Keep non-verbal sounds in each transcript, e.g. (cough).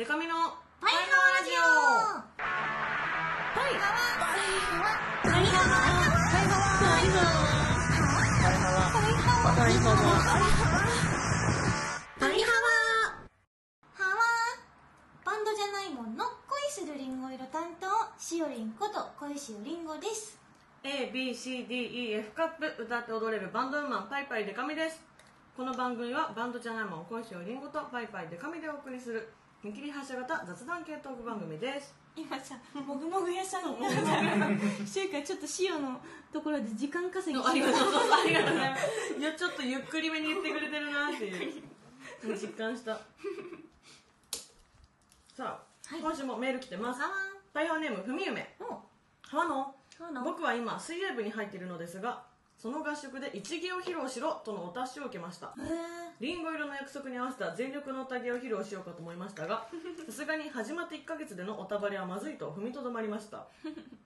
デカミのパイハワラジオ。パイパイハワ。パイハワ。パイハワ。パイハワ。パイハワ。ハワ。バンドじゃないもん。の恋するりんご色担当。しおりんこと恋しおりんごです。ABCDEF カップ歌って踊れるバンドウーマンパイパイ。デカミですこの番組はバンドじゃないもん恋しをりんごとパイパイデカミでお送りする見切り発車型雑談系トーク番組です。今さもぐもぐ屋さんになった。してるからちょっとしおのところで時間稼ぎありがとう。(laughs) ありがとうございます。いやちょっとゆっくりめに言ってくれてるなっていう。実感した。さあ、はい。今週もメール来てます。あパイハーネームふみゆめ。ーお。ハワの。そうなの。僕は今水泳部に入っているのですがその合宿で一芸を披露しろとのお達しを受けました。へえリンゴ色の約束に合わせた全力のおたげを披露しようかと思いましたが (laughs) さすがに始まって1ヶ月でのおたばれはまずいと踏みとどまりました。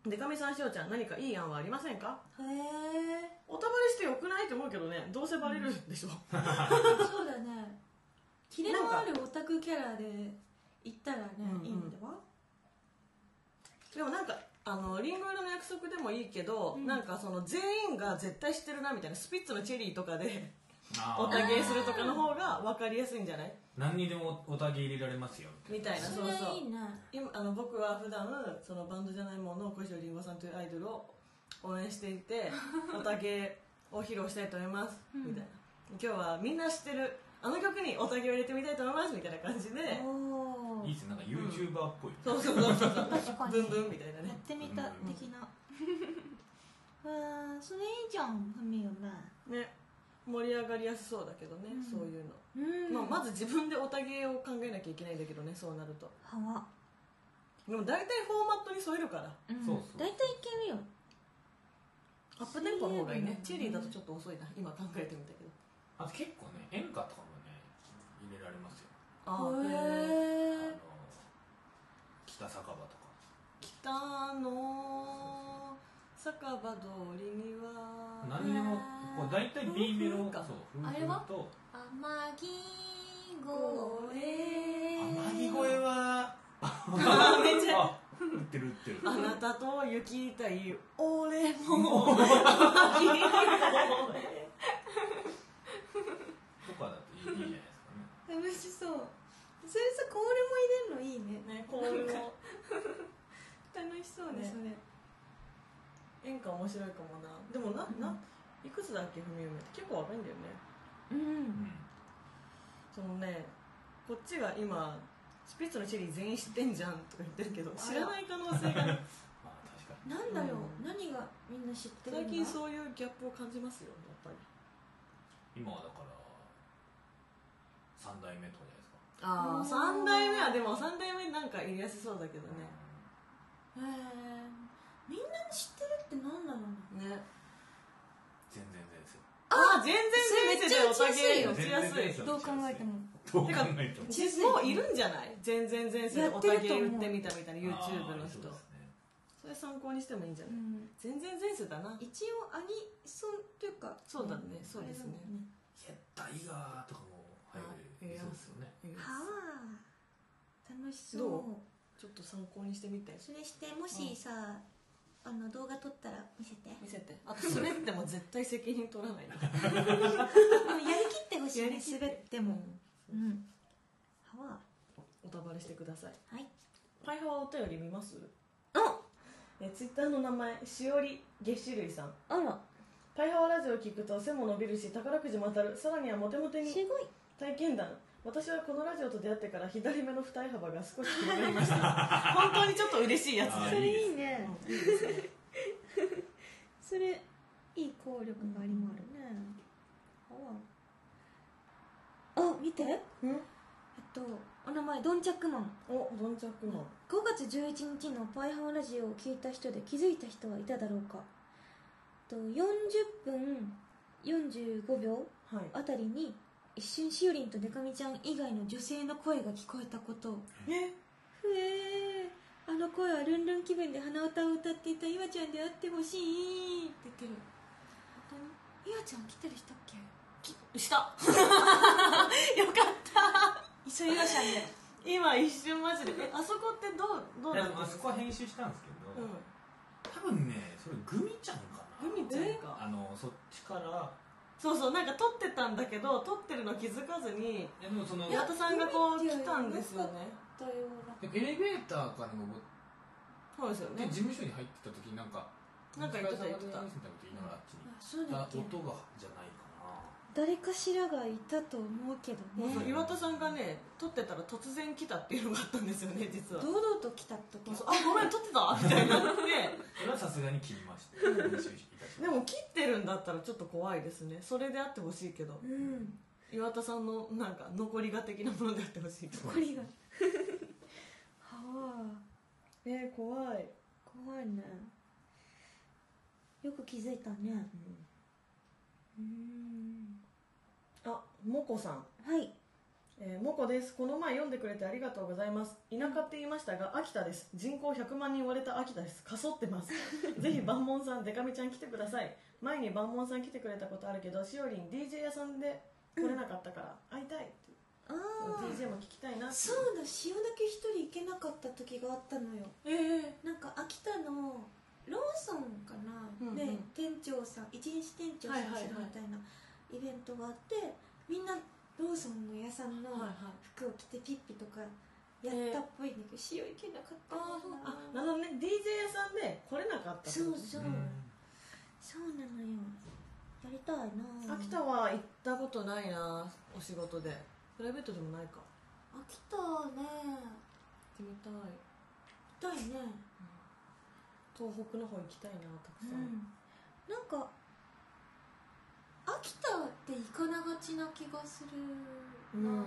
でかみさんしおちゃん何かいい案はありませんか？へえおたばれしてよくないと思うけどねどうせバレるんでしょ、(laughs) そうだね。キレのあるオタクキャラで行ったらね、うんうん。いいんではでもなんかあのリンゴ色の約束でもいいけど、うん。なんかその全員が絶対知ってるなみたいなスピッツのチェリーとかでおたげするとかの方が分かりやすいんじゃない？何にでもおたげ入れられますよ。みたいな。そそうそう今あの僕は普段そのバンドじゃないものの小石りんごさんというアイドルを応援していて (laughs) おたげを披露したいと思います、うん。みたいな。今日はみんな知ってる。あの曲におたげを入れてみたいと思いますみたいな感じで。おおいいっすね。なんか YouTuber っぽい、そうそうそうそう確かに。ブンブンみたいなやっねてみたうん。的なへえそれいいじゃんふみよねね盛り上がりやすそうだけどね、うん。そういうの、うん。まあ、まず自分でおたげを考えなきゃいけないんだけどねそうなると。はわでも大体フォーマットに添えるから。うん。そうそう。大体いけるよ。アップテンポの方がいいね。チェリーチェリーだとちょっと遅いな。今考えてみたけど。あと結構ね演歌とかもね入れられますよ。あへー。へー。えあの北酒場とか。北の酒場通りには。何にもこう大体 B メロか。そう夫あれと天城越え。天城越えは。あめっちゃ。あ売ってる売ってる。あなたと行きたい俺も。(laughs) とかだといいじゃないですかね。楽しそう。それさコールも入れるのいいね。ねこういうの楽しそうね。ね。それ演歌面白いかもな。でもなないくつだっけ？ふみゆめって。結構若いんだよね。うん。うんそのねこっちが今スピッツのチェリー全員知ってんじゃんとか言ってるけど知らない可能性が。(laughs) まあ確かに。なんだろう、うん。何がみんな知ってるんだ最近そういうギャップを感じますよやっぱり。今はだから三代目とかじゃないですか。ああうん3代目はでも3代目なんか入れやすそうだけどね。へえみんな知ってるって何だろうね。ね全然全然ああ全然前世でおたげそれめっ落ちやすいどう考えてもどう考えても実もういるんじゃない全然前世でおたげ売ってみたみたいな YouTube の人それ参考にしてもいいんじゃない、うん全然前世だな一応アニソンというかそうだねそうですねいやタイガーとかも入るそうですよねはあ楽しそうどうちょっと参考にしてみてそれしてもしさ、あの動画撮ったら見せて。見せて。あと滑っても絶対責任取らない。やりきってほしいね滑って。もうん。うん。はおたばれしてくださいあはいパイハワお便り見ますあえツイッターの名前しおりげし類さん。あらパイハワラジオを聞くと背も伸びるし宝くじも当たるさらにはモテモテにすごい体験談私はこのラジオと出会ってから左目の二重幅が少し広がりました。(laughs) 本当にちょっと嬉しいやつそれいいね。うんいいですねそれいい効力がありもあるね。ああ見て。えっうんとお名前ドンチャックマン。おドンチャックマン。5月11日のパイハワラジオを聞いた人で気づいた人はいただろうか。と40分45秒はい。あたりに一瞬しおりんとデカミちゃん以外の女性の声が聞こえたこと。え？ふえー。あの声はルンルン気分で鼻歌を歌っていた岩ちゃんであってほしいって言ってる。本当に岩ちゃん来てる人っけ？した。(laughs) よかった。磯岩ちゃんで今一瞬マジで。えあそこってどうどうなんですかあそこは編集したんですけど、うん。多分ねそれグミちゃんかな。グミちゃんか。あのそっちからそうそうなんか撮ってたんだけど撮ってるの気づかずにえでもその岩田さんがこう来たんですよね。エレベーターから登っそうですよね。て事務所に入ってた時になんかなんか言ってた言ってた。みたいなこと言いながらあっちに。音がじゃない。か誰かしらがいたと思うけどね。そうそう岩田さんがね撮ってたら突然来たっていうのがあったんですよね実は。堂々と来た時そうあごめん撮ってた？みたいにな。ってなそれはさすがに切りました。(laughs) でも切ってるんだったらちょっと怖いですね。それであってほしいけど。うん。岩田さんのなんか残りが的なものであってほしいけど。これが。(laughs) はあ。えー、怖い、怖いね。よく気づいたね。うんあもこさん。はい。えー、もこです。この前読んでくれてありがとうございます。田舎って言いましたが秋田です。人口100万人割れた秋田です。かそってます。(laughs) ぜひ万門さんデカミちゃん来てください。前に万門さん来てくれたことあるけどしおりん DJ 屋さんで来れなかったから会いたいってああ DJ も聞きたいなそうだ塩だけ一人行けなかった時があったのよ。ええなんか秋田のローソンかな、うんうん。で店長さん一日店長さんするみたいなイベントがあって、みんなローソンの屋さんの服を着てピッピとかやったっぽいんだけど、塩行けなかったあななるほどね。DJ 屋さんで来れなかったそうそう、うん。そうなのよ。やりたいな。秋田は行ったことないなお仕事で。プライベートでもないか。秋田ね。行ってみたい。行きたいね。東北の方行きたいなたくうさん、ん。なんか秋田って行かながちな気がするな、うん。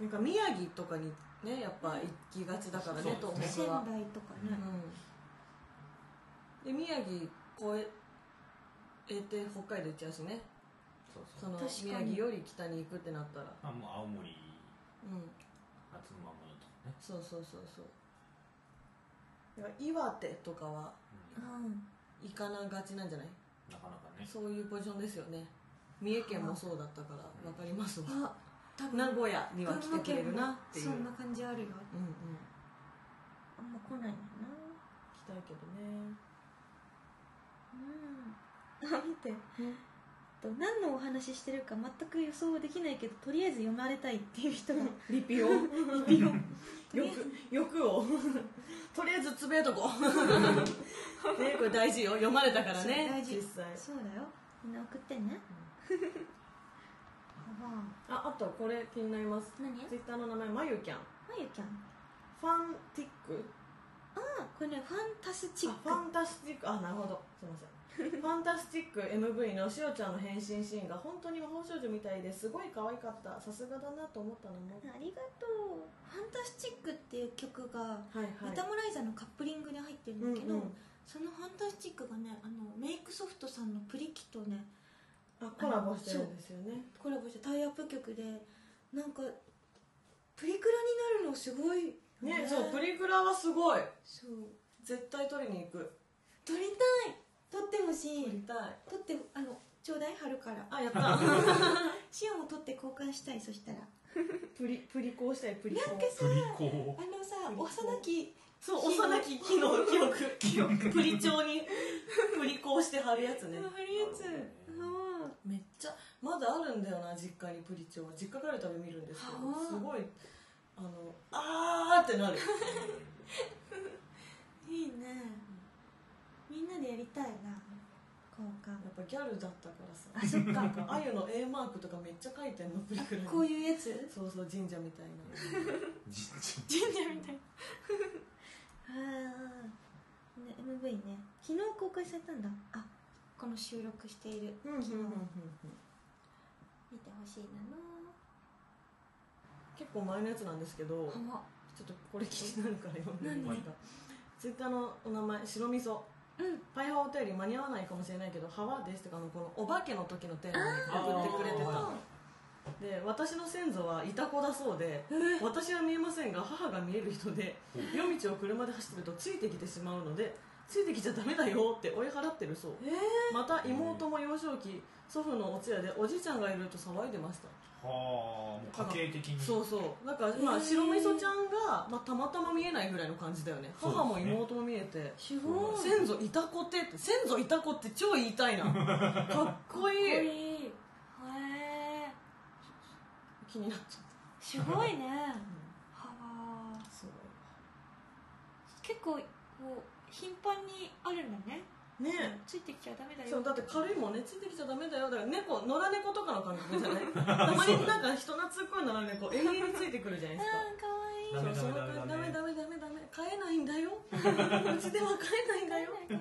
なんか宮城とかにねやっぱ行きがちだからねそう東仙北は、台とかね、うん、で宮城越えて北海道行っちゃうしね。そうそう。その宮城より北に行くってなったら。まあもう青森。うん。夏のままのとかね、そうそうそうそう。岩手とかはうん。うん。行かながちなんじゃない？なかなかね。そういうポジションですよね。三重県もそうだったから分かりますわ。あ多分名古屋には来てくれるなっていう。そんな感じあるよ。うんうん。あんま来ないんだな。来たいけどね。うん。あ (laughs) 見て、と何のお話ししてるか全く予想できないけどとりあえず読まれたいっていう人がリピを？リピを。(laughs) 欲欲を？(laughs) とりあえずつぶやいとこう。(laughs) ねこれ大事よ。読まれたからね大事。実際。そうだよ。みんな送ってね。ああ。あとこれ気になります。何？ツイッターの名前まゆきゃん。まゆちゃん。ファンティック？あこれねファンタスチック。あファンタスティック。あなるほど。すいません (laughs) ファンタスティック MV のしおちゃんの変身シーンが本当に魔法少女みたいですごい可愛かった。さすがだなと思ったのも。ありがとう。ファンタスチックっていう曲がメタモライザーのカップリングに入ってるんだけど、うんうん。そのファンタスチックがねあのメイクソフトさんのプリキとねあコラボしてるんですよね。コラボしてタイアップ曲でなんかプリクラになるのすごいね。そうプリクラはすごい。そう。絶対撮りに行く。撮りたい撮ってほしい撮りたい撮ってあのちょうだい春から。あやった。(laughs) シオンも撮って交換したいそしたら。プリプリコーしたいプリコなんかさプリコあのさ幼きそう幼き木の記憶。記憶。プリ帳に (laughs) プリコーして貼るやつね。貼るやつ。めっちゃまだあるんだよな実家にプリ帳。実家帰るたび見るんですけど。はあ。すごいあのあーってなる (laughs) ーいいねみんなでやりたいな。交換。やっぱギャルだったからさ。あそっか。あゆの A マークとかめっちゃ書いてんのプリクラにこういうやつ？そうそう神社みたいな。実神社みたい (laughs) ああ、ね、MV ね。昨日公開されたんだ。あこの収録している。うんうんうん見てほしいな結構前のやつなんですけどちょっとこれ気になるから読んでみますか。何？ツイッターのお名前白味噌うん。パイハワお便り間に合わないかもしれないけど「ハワです」とかのこのお化けの時のテーマに送ってくれてたで私の先祖はいた子だそうで私は見えませんが母が見える人で夜道を車で走ってるとついてきてしまうのでついてきちゃダメだよって追い払ってるそう。えまた妹も幼少期祖父のお通夜でおじいちゃんがいると騒いでました。はあ家系的に。そうそう。なんかまあ白味噌ちゃんが、まあ、たまたま見えないぐらいの感じだよね。ね。母も妹も見えてすごい。先祖いたこってって先祖いたこって超言いたいな。かっこいい。かっこいい。へえ気になっちゃっすごいね。た、はわす結構こう頻繁にあるんだね。ねついてきちゃダメだよ。そうだって軽いもんねついてきちゃダメだよ。だから猫野良猫とかの感覚じゃない？(laughs) たまになんか人懐っこい野良猫永遠についてくるじゃないですか。あーかわい。いそうそのダメ。ダメダメダメ飼えないんだよ。(laughs) うちでは飼えないんだよ。(laughs) こん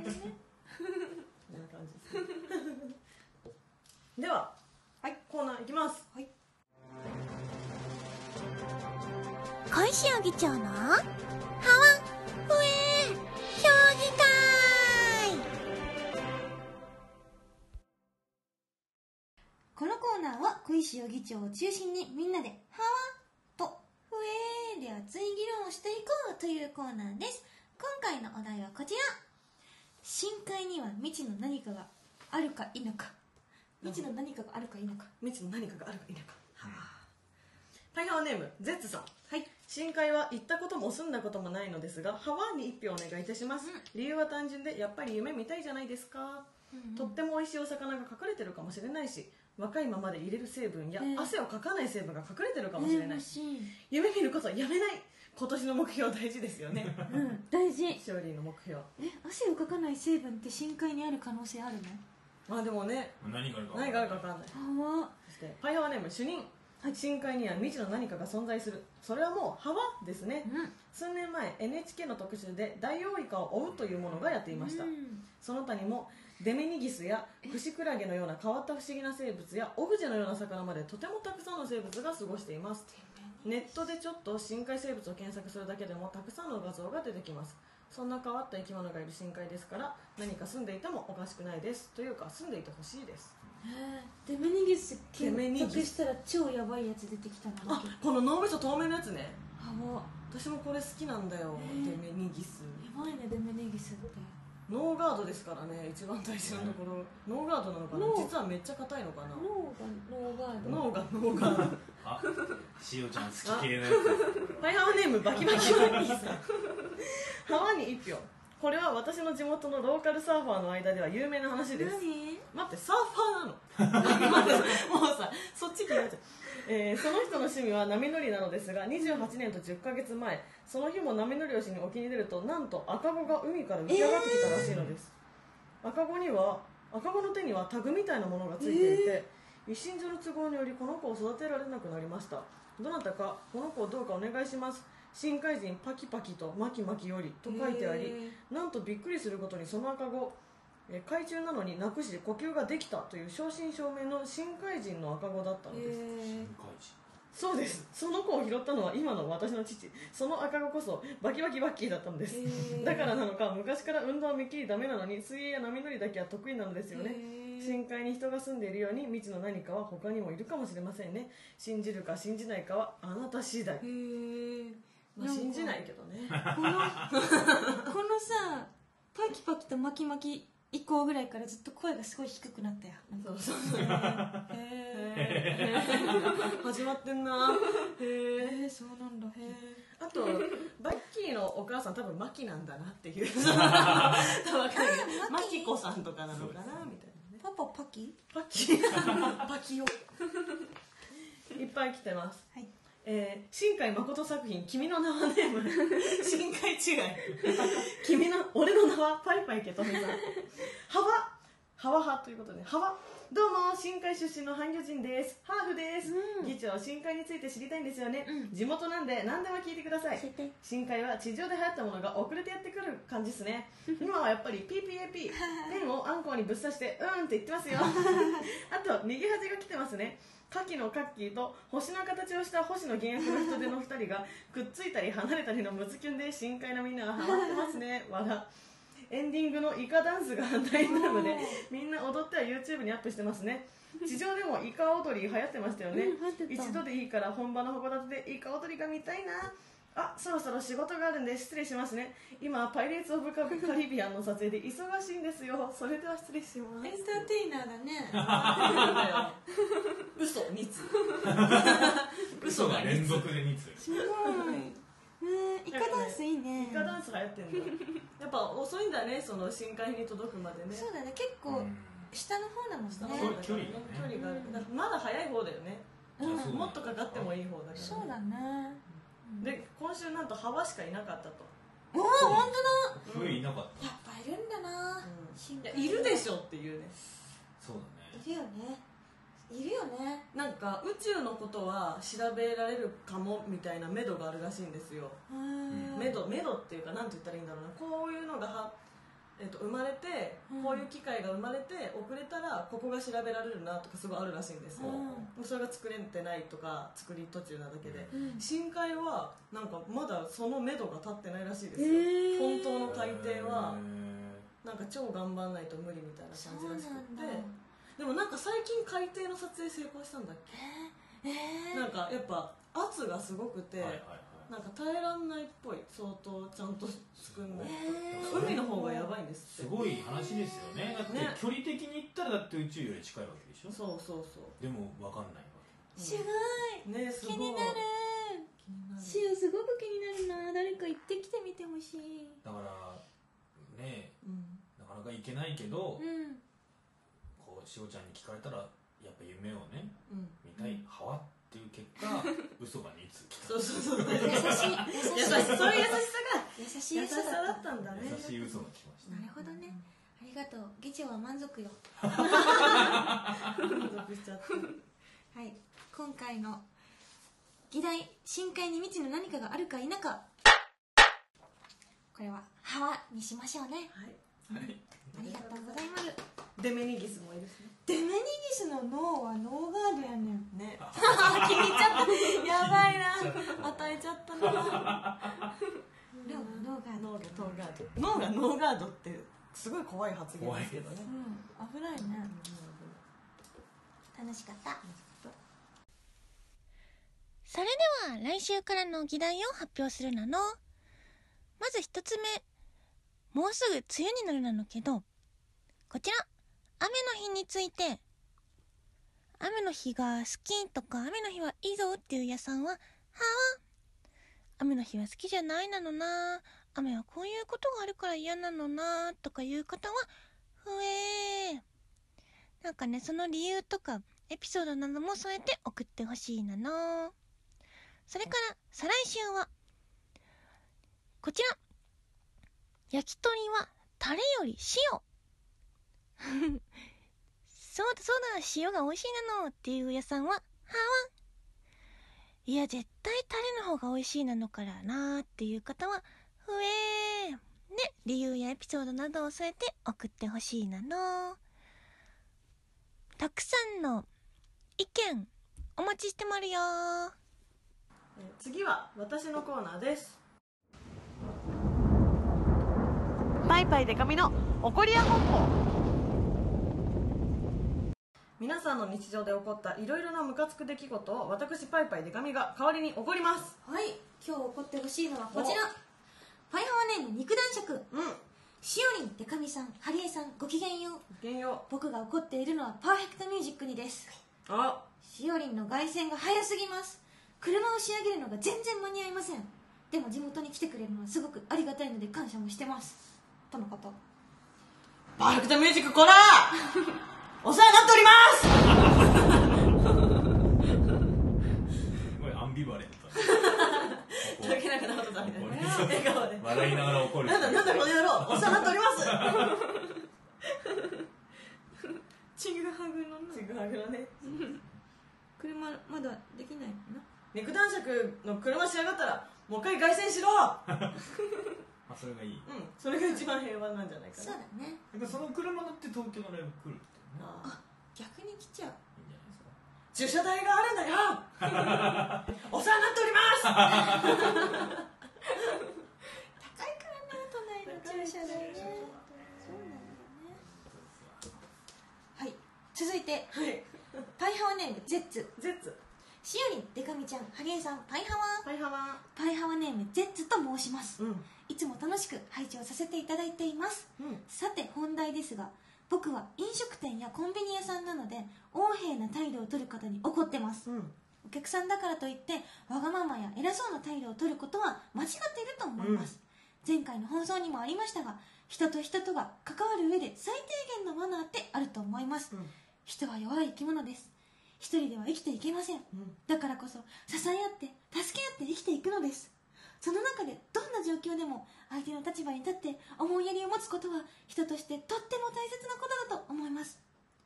な感じです。でははい。コーナーいきます。はい。小石尾議長のハワフエ評議会。このコーナーは小石尾議長を中心にみんなで「はわ」と「ふえ」で熱い議論をしていこうというコーナーです。今回のお題はこちら。深海には未知の何かがあるか否か。未知の何かがあるか否か。未知の何かがあるか否か。タイハワネームゼッツさん。はい。深海は行ったことも住んだこともないのですがハワに一票お願いいたします、理由は単純でやっぱり夢見たいじゃないですか、とっても美味しいお魚が隠れてるかもしれないし若いままで入れる成分やね汗をかかない成分が隠れてるかもしれない、欲しい。夢見ることはやめない。今年の目標大事ですよね。うん大事。勝利の目標。え汗をかかない成分って深海にある可能性あるの？まあでもね何があるか何があるか分かんない。そしてパイハワネーム主任、深海には未知の何かが存在する。それはもうハワですね、うん。数年前 NHK の特集でダイオウイカを追うというものがやっていました、うん。その他にもデメニギスやクシクラゲのような変わった不思議な生物やオブジェのような魚までとてもたくさんの生物が過ごしています。ネットでちょっと深海生物を検索するだけでもたくさんの画像が出てきますそんな変わった生き物がいる深海ですから何か住んでいてもおかしくないです。というか住んでいてほしいです。デメニギスデメニギス検索したら超やばいやつ出てきたなあこの脳みそ透明のやつね。はわ私もこれ好きなんだよ。デメニギス。やばいねデメニギスって。ノーガードですからね一番大事なところ。ノーガードなのかな？ノー。実はめっちゃ硬いのかな？脳が脳ガード。ノーがノーガード。あしおちゃん好き系のやハイハワネームバキバキバキさんハワに一票これは私の地元のローカルサーファーの間では有名な話です。何？待ってサーファーなの。(laughs) もうさそっち気になっちゃう、えーその人の趣味は波乗りなのですが28年と10ヶ月前その日も波乗りをしに沖に出るとなんと赤子が海から浮き上がってきたらしいのです、赤子には赤子の手にはタグみたいなものがついていて、一身上の都合によりこの子を育てられなくなりました。どなたかこの子をどうかお願いします深海人パキパキとマキマキよりと書いてありなんとびっくりすることにその赤子えー海中なのになくし呼吸ができたという正真正銘の深海人の赤子だったのです、えつそうです。その子を拾ったのは今の私の父。その赤子こそバキバキバッキーだったのです、ー。だからなのか昔から運動はめっきりダメなのに水泳や波乗りだけは得意なのですよね、へー。深海に人が住んでいるように未知の何かは他にもいるかもしれませんね。信じるか信じないかはあなた次第、へーまあ、信じないけどね。このこのさパキパキとマキマキ以降ぐらいからずっと声がすごい低くなったよそうそうそう。へへー。始まってんな。へえそうなんだ。へえあとバッキーのお母さん多分マキなんだなっていう。マキコさんとかなのかなみたいなね。パパパキ？パキ。パキオいっぱい来てます。はいえー、新海誠作品「君の名はネーム」(laughs) 深海違い。君の俺の名はパイパイケトミさんハワハワハということで。ハワどうも深海出身の半魚人です。ハーフです、うん。議長深海について知りたいんですよね、うん。地元なんで何でも聞いてください。深海は地上で流行ったものが遅れてやってくる感じですね。今はやっぱり PPAP ペンをあんこうにぶっ刺してうーんって言ってますよ。(laughs) あと右端が来てますねカキのカッキーと星の形をした星野源役の人手の2人がくっついたり離れたりのムズキュンで深海のみんなはハマってますね。(laughs) 笑。エンディングのイカダンスが大ブームでみんな踊っては YouTube にアップしてますね。地上でもイカ踊り流行ってましたよね、うん一度でいいから本場の函館でイカ踊りが見たいなあそろそろ仕事があるんで失礼しますね。今パイレーツ・オブ・カリビアンの撮影で忙しいんですよ。それでは失礼します。エンターテイナーだね。嘘2通 (laughs) 嘘が連続で2通すごい。うんイカダンスいいね。イカダンス流行ってんだ。やっぱ遅いんだねその深海に届くまでね。そうだね。結構うん。下の方だもんね。下の方だから距離距離がある。だからまだ早い方だよね。もっとかかってもいい方だから、ね、そうだねで今週なんと幅しかいなかったと、おお本当冬いなかった。だやっぱいるんだな。うん。いるでしょっていうね。そうだね。いるよね。いるよね。なんか宇宙のことは調べられるかもみたいな目処があるらしいんですよ。うん目処目処っていうかなんて言ったらいいんだろうな。こういうのがは、えっと生まれて、うん。こういう機械が生まれて遅れたらここが調べられるなとかすごいあるらしいんですよ、うそれが作れてないとか作り途中なだけで、うん。深海はなんかまだその目処が立ってないらしいですよ、へー。本当の海底はへなんか超頑張んないと無理みたいな感じらしくて。でもなんか最近海底の撮影成功したんだっけ？えーなんかやっぱ圧がすごくて、ーはいはいはいなんか耐えらんないっぽい。相当ちゃんと作んないえー。海の方がやばいんですって。すごい話ですよね。だってね距離的に言ったらだって宇宙より近いわけでしょ。そうそうそう。でも分かんないわすごい。ねすごい。気になる。気になる。シオすごく気になるな。誰か行ってきてみてほしい。けだからねうん。なかなか行けないけどうん。こうしおちゃんに聞かれたらやっぱ夢をねうん。見たい派はっていう結果 (laughs) 嘘が2通来た。そうそうそう。優優しい。優しいそういう優しさが優しい優しさだ嘘だっったたんだね。優しい嘘が来ました。なるほどね。ありがとう。議長は満足よ。満足しちゃってはい。今回の議題深海に未知の何かがあるか否か。これは「はわ」にしましょうね。はい。ありがとうございます。デメニギスもいるしデメニギスの脳はノーガードやねん。ね。(laughs) ね気に入っちゃった。やばいな。与えちゃったな。脳がノーガード。脳がノーガード。脳がノーガードってすごい怖い発言ですけどね。うん危ないね。楽しかった。それでは来週からの議題を発表するなの。まず一つ目。もうすぐ梅雨になるなのけど、こちら、雨の日について、雨の日が好きとか雨の日はいいぞっていう屋さんは、はあ雨の日は好きじゃないなのな雨はこういうことがあるから嫌なのなとかいう方は、ふえー。なんかね、その理由とかエピソードなども添えて送ってほしいなの。それから、再来週は、こちら。焼き鳥はタレより塩。そうだそうだ、塩が美味しいなのっていう屋さんは、はわ。いや、絶対タレの方が美味しいなのからなーっていう方は、ふえー。ね、理由やエピソードなどを添えて送ってほしいなの。たくさんの意見お待ちしてまるよ次は私のコーナーですパイパイデカミの怒りや本舗皆さんの日常で起こったいろいろなムカつく出来事を私パイパイデカミが代わりに怒ります。はい今日起こってほしいのはこちら。ファイハワネーム肉男爵。うん。しおりんでかみさんハリエさんごきげんよう。原用僕が怒っているのはパーフェクトミュージックにです。あ。しおりんの凱旋が早すぎます。車を仕上げるのが全然間に合いません。でも地元に来てくれるのはすごくありがたいので感謝もしてます。とのこと。パーフェクトミュージックこらお世話になっております。すごいアンビバレント竹中直人さんみたいな。笑顔で笑いながら怒る。なんだなんだこの野郎。お世話になっております。ちぐはぐのちぐはぐのね。車まだできないのな？肉男爵の車仕上がったらもう一回凱旋しろ。(laughs) あそれがいい。うんそれが一番平和なんじゃないかな。そうだね。その車乗って東京のライブ来るあ逆に来ちゃう (laughs) 駐車代があるんだよ！(laughs) お世話になっております！(laughs) 高いからね都内の駐車代ね。そうなんだよねはい続いて。はい。パイハワネームゼッツ。ゼッツ。しおりんでかみちゃんハゲーさんパイハワ。はいはまパイハワネームゼッツと申します。うん。いつも楽しく拝聴させていただいています。うん。さて本題ですが僕は飲食店やコンビニ屋さんなので横柄な態度を取る方に怒ってます。うん。お客さんだからといってわがままや偉そうな態度を取ることは間違っていると思います、前回の放送にもありましたが人と人とが関わる上で最低限のマナーってあると思います、うん。人は弱い生き物です。一人では生きていけません。うん。だからこそ支え合って助け合って生きていくのですその中でどんな状況でも相手の立場に立って思いやりを持つことは人としてとっても大切なことだと思います。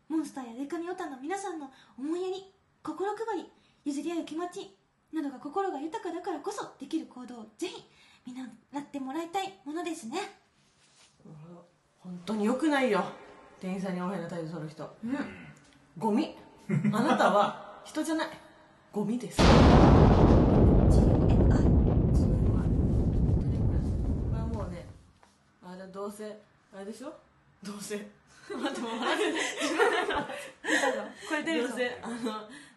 モンスターやデカミオタの皆さんの思いやり心配り譲り合う気持ちなどが心が豊かだからこそできる行動をぜひ見習ってもらいたいものですね。なるほど本当に良くないよ。店員さんにおへな態度取る人。うん。ゴミ。あなたは人じゃない。ゴミです GMI まあもうねあれどうせあれでしょ？どうせ。(laughs) 待ってもう笑って。これ出るぞどうせあの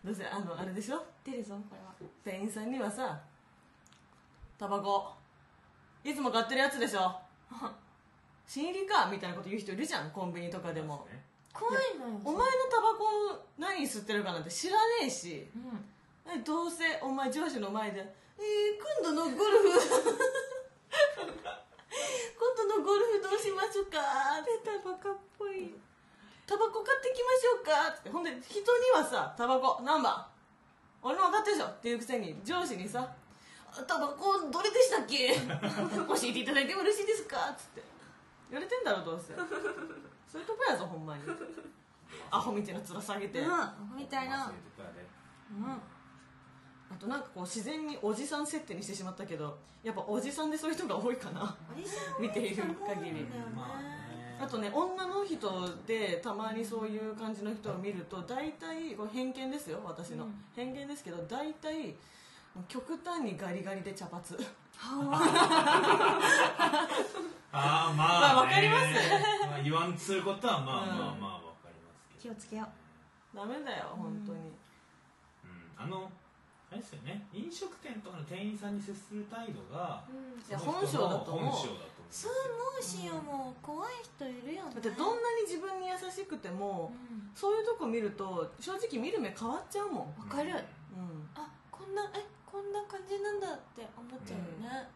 どうせあのあれでしょ？出るぞこれは。店員さんにはさタバコ。いつも買ってるやつでしょ？(laughs) 新入りかみたいなこと言う人いるじゃんコンビニとかでも。ね。怖いのよ。お前のタバコ何吸ってるかなんて知らねえし。うん。えどうせお前上司の前で「えー、今度のゴルフ (laughs) のゴルフどうしましょうか?」ってタバコっぽい「タバコ買ってきましょうか?」って。ほんで人にはさ「タバコ。何番俺も分かってるでしょ」っていうくせに上司にさ「タバコどれでしたっけ？(laughs) 教えていただいてもよろしいですか?」っつって。言われてんだろどうせ。そういうとこやぞほんまに。(laughs) アホみたいな面下げて、うんみたいな。そういうとこやでうんあとなんかこう自然におじさん設定にしてしまったけどやっぱおじさんでそういう人が多いかな。見ている限り。まあとね女の人でたまにそういう感じの人を見ると大体これ偏見ですよ私の、うん。偏見ですけど大体極端にガリガリで茶髪。あ。あまあ、ね、まあわかります。まあ言わんつることはまあまあうんまあわかりますけど、気をつけよダメだよ本当に、うん、あのあれですよね。飲食店とかの店員さんに接する態度がう、うん、本性だと思う。本性だと思うそう思うしよもう怖い人いるよね。だってどんなに自分に優しくても、うん。そういうとこ見ると正直見る目変わっちゃうもん、わかる。うん、あこんなえこんな感じなんだって思っちゃうよね、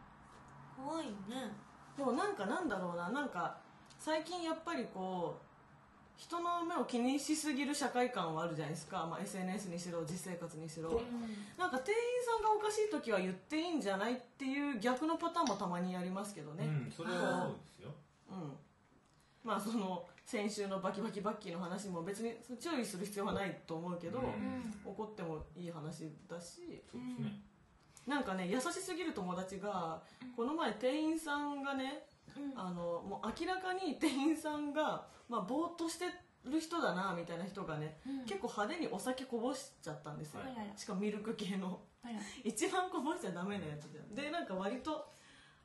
怖いよね。でもなんかなんだろうな。なんか最近やっぱりこう人の目を気にしすぎる社会観はあるじゃないですか、まあ、SNS にしろ実生活にしろ。なんか店員さんがおかしい時は言っていいんじゃないっていう逆のパターンもたまにありますけどね。うん、それはそうですよ。うん、まあその先週のバキバキバッキーの話も別に注意する必要はないと思うけど、うん。怒ってもいい話だし。そうですね、なんかね優しすぎる友達がこの前店員さんがねうんあのもう明らかに店員さんが、まあ、ぼーっとしてる人だなみたいな人がね、うん。結構派手にお酒こぼしちゃったんですよ、あららしかもミルク系の。あら一番こぼしちゃダメなやつじゃん。でなんか割と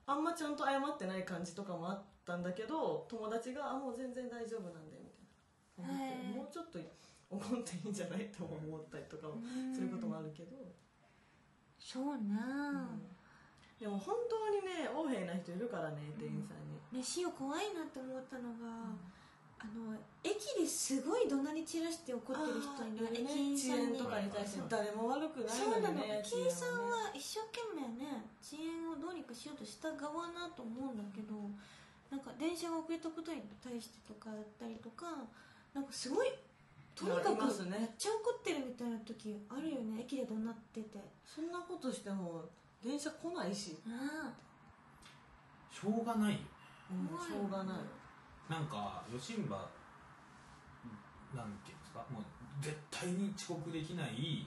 あんまちゃんと謝ってない感じとかもあったんだけど友達が「あもう全然大丈夫なんで」みたいな。思ってもうちょっと怒っていいんじゃない？と思ったりとかもすることもあるけど、そうなでも本当にね横柄な人いるからね店員さんに、ねしお怖いなって思ったのが、あの駅ですごい怒鳴り散らして怒ってる人いる駅員遅さんに。延とかに対して誰も悪くないそうなの。の駅員さんは一生懸命ね遅延をどうにかしようとした側なと思うんだけどなんか電車が遅れたことに対してとかだったりとかなんかすごいとにかくめっちゃ怒ってるみたいな時あるよね駅で怒鳴ってて。そんなことしても電車来ないし、あしょうがないようん、しょうがない。なんか吉村なんていうんですか？もう絶対に遅刻できない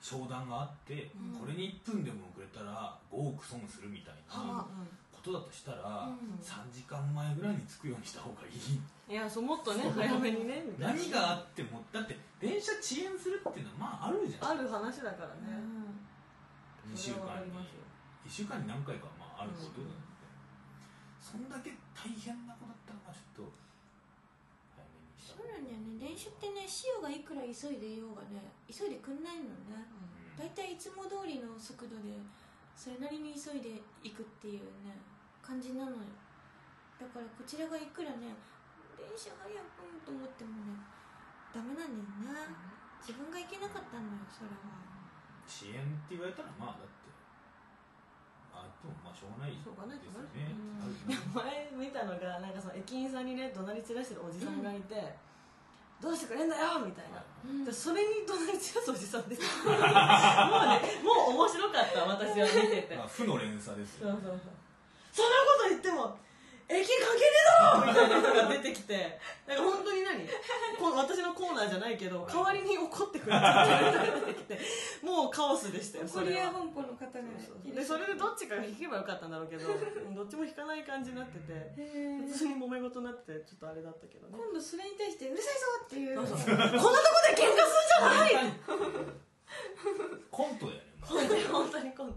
商談があって、うん。これに1分でも遅れたら5億損するみたいなはことだとしたら、うん。3時間前ぐらいに着くようにした方がいい。いやそうもっとね早めにねみたいな。何があってもだって電車遅延するっていうのはまああるじゃん。ある話だからうね、ん2週間にりますよ1週間に何回かまああることなので、そんだけ大変なことだったらまあちょっとそうなんだよね。電車ってね潮がいくら急いでいようがね急いでくんないのね。大体いつも通りの速度でそれなりに急いでいくっていうね感じなのよ。だからこちらがいくらね電車早くと思ってもねダメなんだよね。自分が行けなかったのよそれは支援って言われたらまあだってあでもまあしょうがないですしょうがないよかなね前見たのがなんかその駅員さんにね怒鳴り散らしてるおじさんがいて、どうしてくれんだよみたいな、うんでそれに怒鳴り散らすおじさんですもうねもう面白かった私は見ててまあ負の連鎖ですよそうそうそうそんなこと言っても駅関係ねえだろ！みたいな人が出てきて。なんか本当に何？こ私のコーナーじゃないけど代わりに怒ってくれた人が出てきて。もうカオスでしたよそれは。ア本舗の方がねそうそう。でそれでどっちかが引けばよかったんだろうけど (laughs) どっちも引かない感じになってて普通に揉め事になってちょっとあれだったけどね。今度それに対してうるさいぞっていう。こんなとこで喧嘩するんじゃない！(laughs) コントだよね本当に本当にコント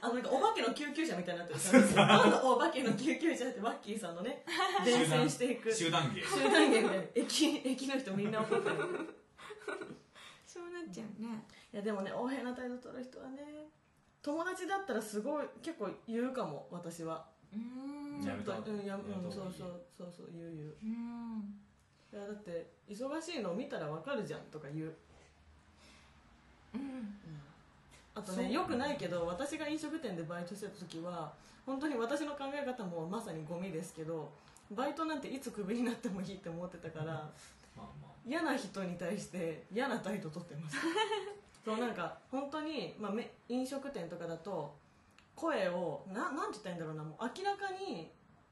あのなんかお化けの救急車みたいになってる今度お化けの救急車ってワッキーさんのね (laughs) 伝染していく。集集団芸。団芸みたいな駅 (laughs) 駅の人みんな怒ってる。そうなっちゃうね。いやでもね横柄な態度取る人はね友達だったらすごい結構言うかも私は。うーん。やめたうんやうんそうそうそうそう言う言う。うん。いやだって忙しいの見たらわかるじゃんとか言う。うんあとねよくないけど私が飲食店でバイトしてた時は本当に私の考え方もまさにゴミですけどバイトなんていつクビになってもいいって思ってたからまあま嫌な人に対して嫌な態度取ってます。(laughs) そうなんか本当にまあ、め飲食店とかだと声をななんて言ったらいいんだろうなもう明らかに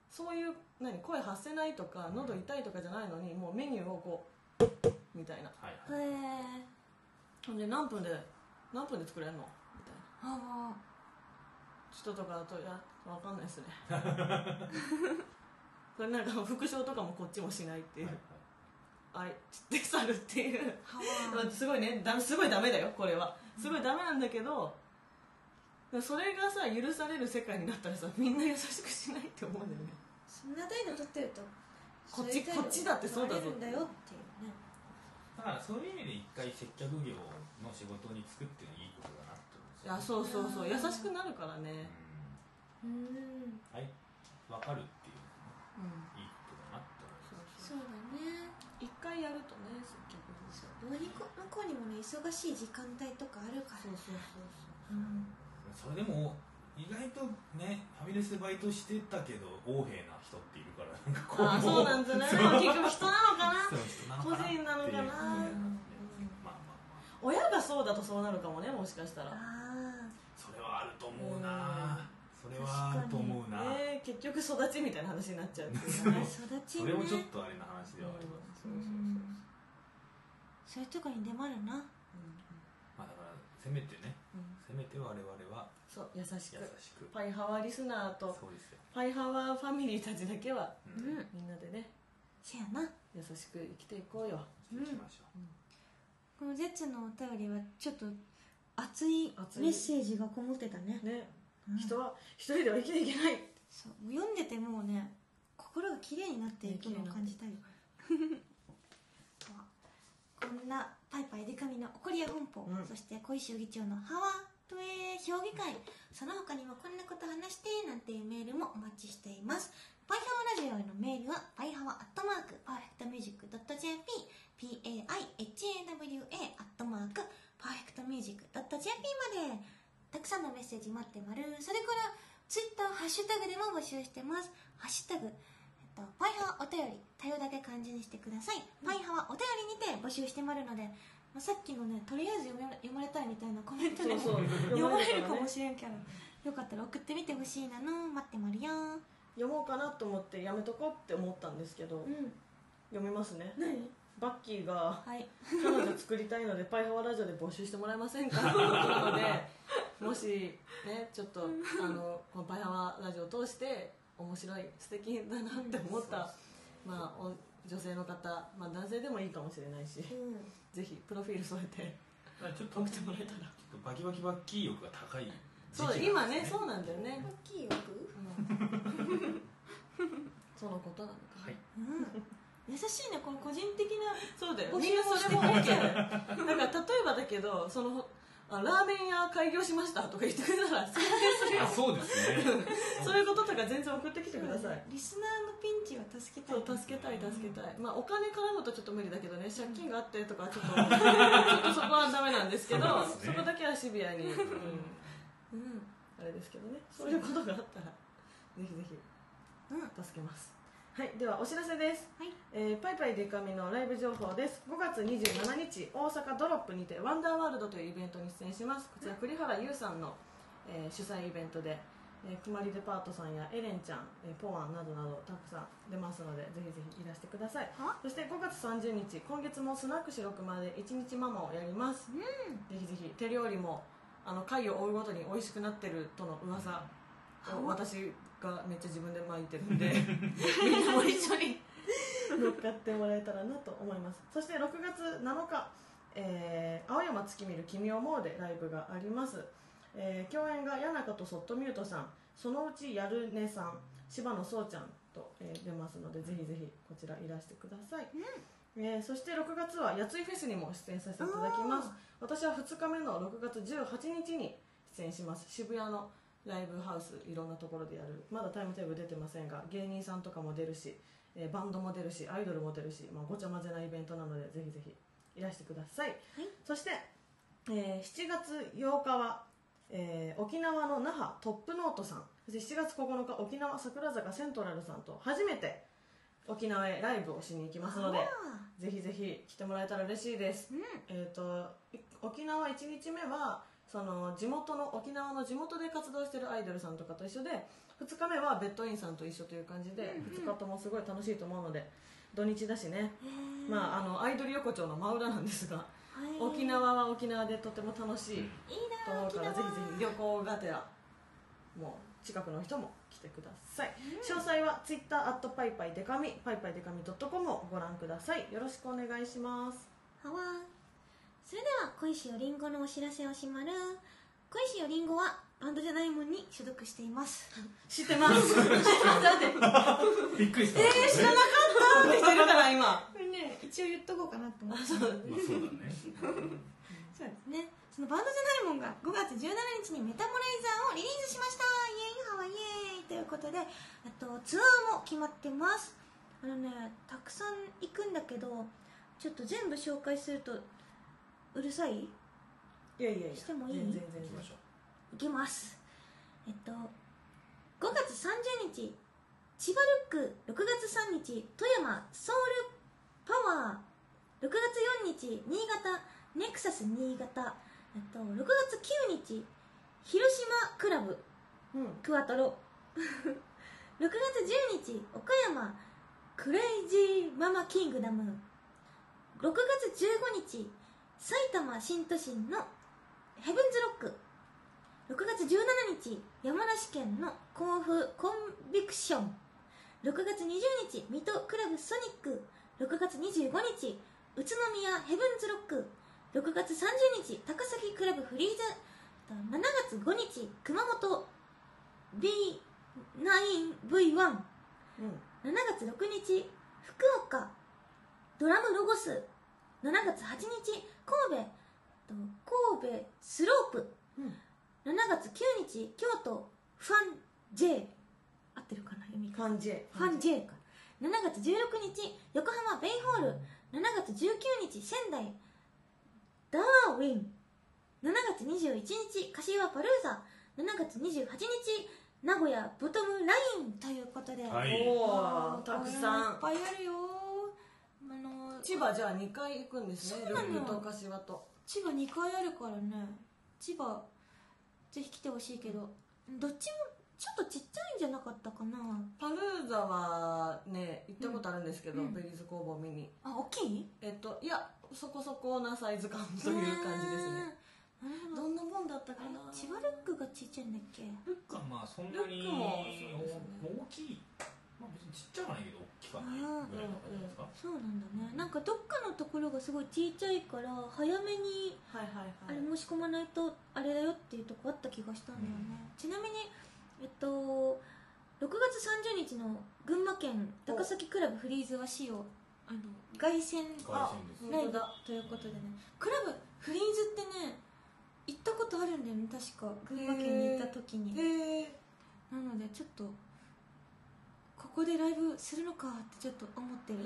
そういう何声発せないとか喉痛いとかじゃないのにもうメニューをこうみたいな。あはいはい。へえほんで何分で何分で作れるの？みたいな。あ人とかだといやわかんないですね。(laughs) それなんか副賞とかもこっちもしないっていう。はいあいつって去るっていう。(laughs) すごいね。だすごいダメだよこれは。すごいダメなんだけどそれがさ許される世界になったらさみんな優しくしないって思うんだよね。そんな態度取ってるとこっちこっちだってそうだぞ。っていうねだからそういう意味で一回接客業の仕事に就くっていうのはいいことだなって思うんですいやそうそうそう。優しくなるからね。うん。うんはい。分かるっていうのもうんいいことだなって思います。そうだね。一回やるとね接客業どう。にこ向こうにもね忙しい時間帯とかあるから。そうそうそう。うん。それでも意外とねファミレスでバイトしてたけど横柄な人っているからなんかこああそうなんじゃない結局人なのかな？そう人なの個かな？人なのかな？親がそうだとそうなるかもねもしかしたら。あそれはあると思うな。それはあると思うな。ね結局育ちみたいな話になっちゃうっていうね。育ちそねれもちょっとあれな話ではありますそうそうそういうとこに出まるな。まあだからせめてね。うん。せめて我々はそう優しく。優しく。パイハワリスナーと。そうですよ。パイハワファミリーたちだけはううん。んみんなでねせやな。優しく生きていこうよ。していきましょこのゼツのお便りはちょっと熱い熱い。メッセージがこもってたね。ね。うん。人は一人では生きていけない。そうもう読んでてもうね心が綺麗になっていくのを感じたよ (laughs) こんなぱいぱいでか美の怒りや本舗、うん。そして恋汐議長のハワトエ評議会その他にもこんなこと話してなんていうメールもお待ちしています。パイハワラジオへのメールはぱいはわアットマーク perfect music ドット .jp PAIHAWA アットマーク perfect music ドット .jp まで。たくさんのメッセージ待ってまるそれからツイッターハッシュタグでも募集してます。ハッシュタグと、パイハワお便り、多様だけ漢字にしてください。パイハワお便りにて募集してまるので、さっきのね、とりあえず読め読まれたいみたいなコメントでも (laughs) 読まれるかもねしれんけど、よかったら送ってみてほしいな。の、待ってまるよ。読もうかなと思ってやめとこうって思ったんですけど。うん。読みますね。何？バッキーがはい。彼女作りたいので (laughs) パイハワラジオで募集してもらえませんか？(laughs) ってことなのでもしねちょっとあのこのパイハワラジオを通して面白い素敵だなって思ったまあお女性の方、まあ、男性でもいいかもしれないしうん。ぜひプロフィール添えてうちょっと送ってもらえたら。ちょっとバキバキバッキー欲が高いそう今ねそうなんだよね。大きい欲？うん。(laughs) そのことなのか。なはい。うん。優しいねこの個人的なそうだんなそれもを OK だよだから例えばだけどそのあラーメン屋開業しましたとか言ってくれたら宣伝するそうですね。(laughs) そういうこととか全然送ってきてください。リスナーのピンチは助けたそいう助けたい助けたい、まあ、お金絡むとちょっと無理だけどね借金があってとかちょっと (laughs) ちょっとそこはダメなんですけどね。そこだけはシビアに、うん、うん。あれですけどね。そういうことがあったらぜひぜひうん。助けますはいではお知らせです、はい。えーパイパイデカミのライブ情報です。5月27日大阪ドロップにてワンダーワールドというイベントに出演します。こちら栗原優さんの、えー主催イベントで、えー、くまりデパートさんやエレンちゃん、えーポワンなどなどたくさん出ますのでぜひぜひいらしてください。は？そして5月30日今月もスナック四六まで1日ママをやります、ぜひぜひ手料理もあの回を追うごとに美味しくなってるとの噂を私がめっちゃ自分で巻いてるんで (laughs) みんなも一緒に乗っかってもらえたらなと思います。そして6月7日、えー青山月見る君を思うでライブがあります、えー共演が谷中とソットミュートさん。そのうちやるねさん柴野そうちゃんと、えー出ますのでぜひぜひこちらいらしてください、えーそして6月はやついフェスにも出演させていただきます。私は2日目の6月18日に出演します。渋谷のライブハウスいろんなところでやる。まだタイムテーブル出てませんが芸人さんとかも出るし、えーバンドも出るしアイドルも出るし、まあ、ごちゃ混ぜなイベントなのでぜひぜひいらしてください、そして、えー7月8日は、えー沖縄の那覇トップノートさん。そして7月9日沖縄桜坂セントラルさんと初めて沖縄へライブをしに行きますのであぜひぜひ来てもらえたら嬉しいです。ーうん。えー、とい沖縄1日目はその地元の沖縄の地元で活動してるアイドルさんとかと一緒で2日目はベッドインさんと一緒という感じで2日ともすごい楽しいと思うので土日だしね、まあ、あのアイドル横丁の真裏なんですがはい。沖縄は沖縄でとても楽しいと思うからぜひぜひ旅行がてらもう近くの人も来てください、詳細は Twitter アットパイパイデカミパイパイデカミ .com をご覧ください。よろしくお願いします。はわそれでは小石よりんごのお知らせをしまる。小石よりんごはバンドじゃないもんに所属しています。(laughs) 知ってます。(laughs) 知ってます。だってびっくりした、えー、知らなかった。って人いるから今。これね一応言っとこうかなと思って。そう。まあそうだね。(laughs) そうですね。そのバンドじゃないもんが5月17日にメタモライザーをリリースしました。イエイハワイエーイということであとツアーも決まってます。あのねたくさん行くんだけどちょっと全部紹介するとうるさい？いやいやいや。してもいい？全然全然。行きましょいきます。えっと5月30日千葉ルック6月3日富山ソウルパワー6月4日新潟ネクサス新潟えっと6月9日広島クラブうん。クワトロ。(laughs) 6月10日岡山クレイジーママキングダム。6月15日埼玉新都心のヘブンズロック。6月17日山梨県の甲府コンビクション。6月20日水戸クラブソニック。6月25日宇都宮ヘブンズロック。6月30日高崎クラブフリーズ7月5日熊本 B9V1 7うん。月6日福岡。ドラムロゴス7月8日神戸と神戸スロープ。うん。7月9日京都ファン J 合ってるかな読み方。ファン J ファン J か。7月16日横浜ベイホール。7月19日仙台。ダーウィン。7月21日柏パルーザ。7月28日名古屋ボトムライン。ということで、はい。おおたくさん。いっぱいあるよ千葉じゃあ2回行くんですねそうなの。と柏と。千葉2回あるからね。千葉ぜひ来てほしいけど。どっちもちょっとちっちゃいんじゃなかったかな。パルーザはね行ったことあるんですけど、うん。ベリーズ工房見にあ大きい？えっといやそこそこなサイズ感という感じですね。なるほど。どんなもんだったかな。千葉ルックがちっちゃいんだっけ？ルックはまあそんなにルックもそうですね。大きいまあ別にちっちゃくないけど大きかないぐらいの感じですか、そうなんだね。なんかどっかのところがすごいちっちゃいから早めにはいはいあれはい申し込まないとあれだよっていうとこあった気がしたんだよね、ちなみにえっと6月30日の群馬県高崎クラブフリーズは仕様あの凱旋ライブということでね。クラブフリーズってね行ったことあるんだよね確か。群馬県に行った時に。へえなのでちょっとここでライブするのかってちょっと思ってる。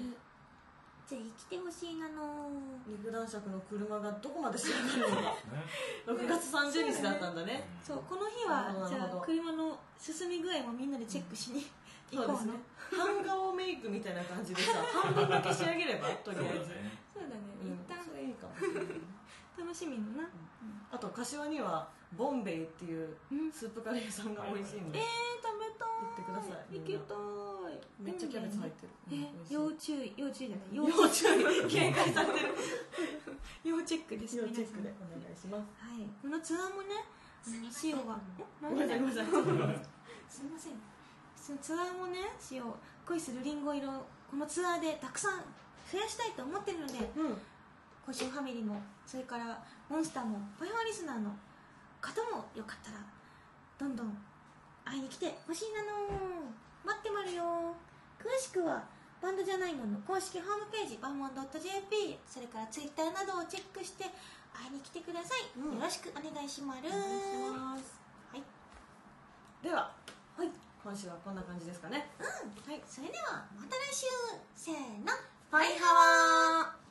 ぜひ来てほしいなの。肉男爵の車がどこまで仕上がるのか。ね。(laughs) 6月30日だったんだね。そうこの日はじゃあ車の進み具合もみんなでチェックしに行こうねそうですね。半顔メイクみたいな感じでさ (laughs) 半分だけ仕上げればとりあえず。ねそうだね。うん一旦。いいかもしれない楽しみのな。あと柏にはボンベイっていううん。スープカレー屋さんが美味しいんで。えー、食べださい行きたい。めっちゃキャベツ入ってる。え要注意要注意じゃない。要要注意。警戒されてる要チェックです要チェックでお願いしますはいこのツアーもねあのシオがごめんなさいすみませんそのツアーもねシオ恋するリンゴ色このツアーでたくさん増やしたいと思ってるのでうん今週ファミリーもそれからモンスターもパイハーリスナーの方もよかったらどんどん会いに来てほしいなの待ってまるよ詳しくはバンドじゃないもの公式ホームページバンモン .jp それからツイッターなどをチェックして会いに来てください、うん、よろしくお願いしまるはい。でははい。今週はこんな感じですかね。うん、はい、それではまた来週。せーの。ファイハワー。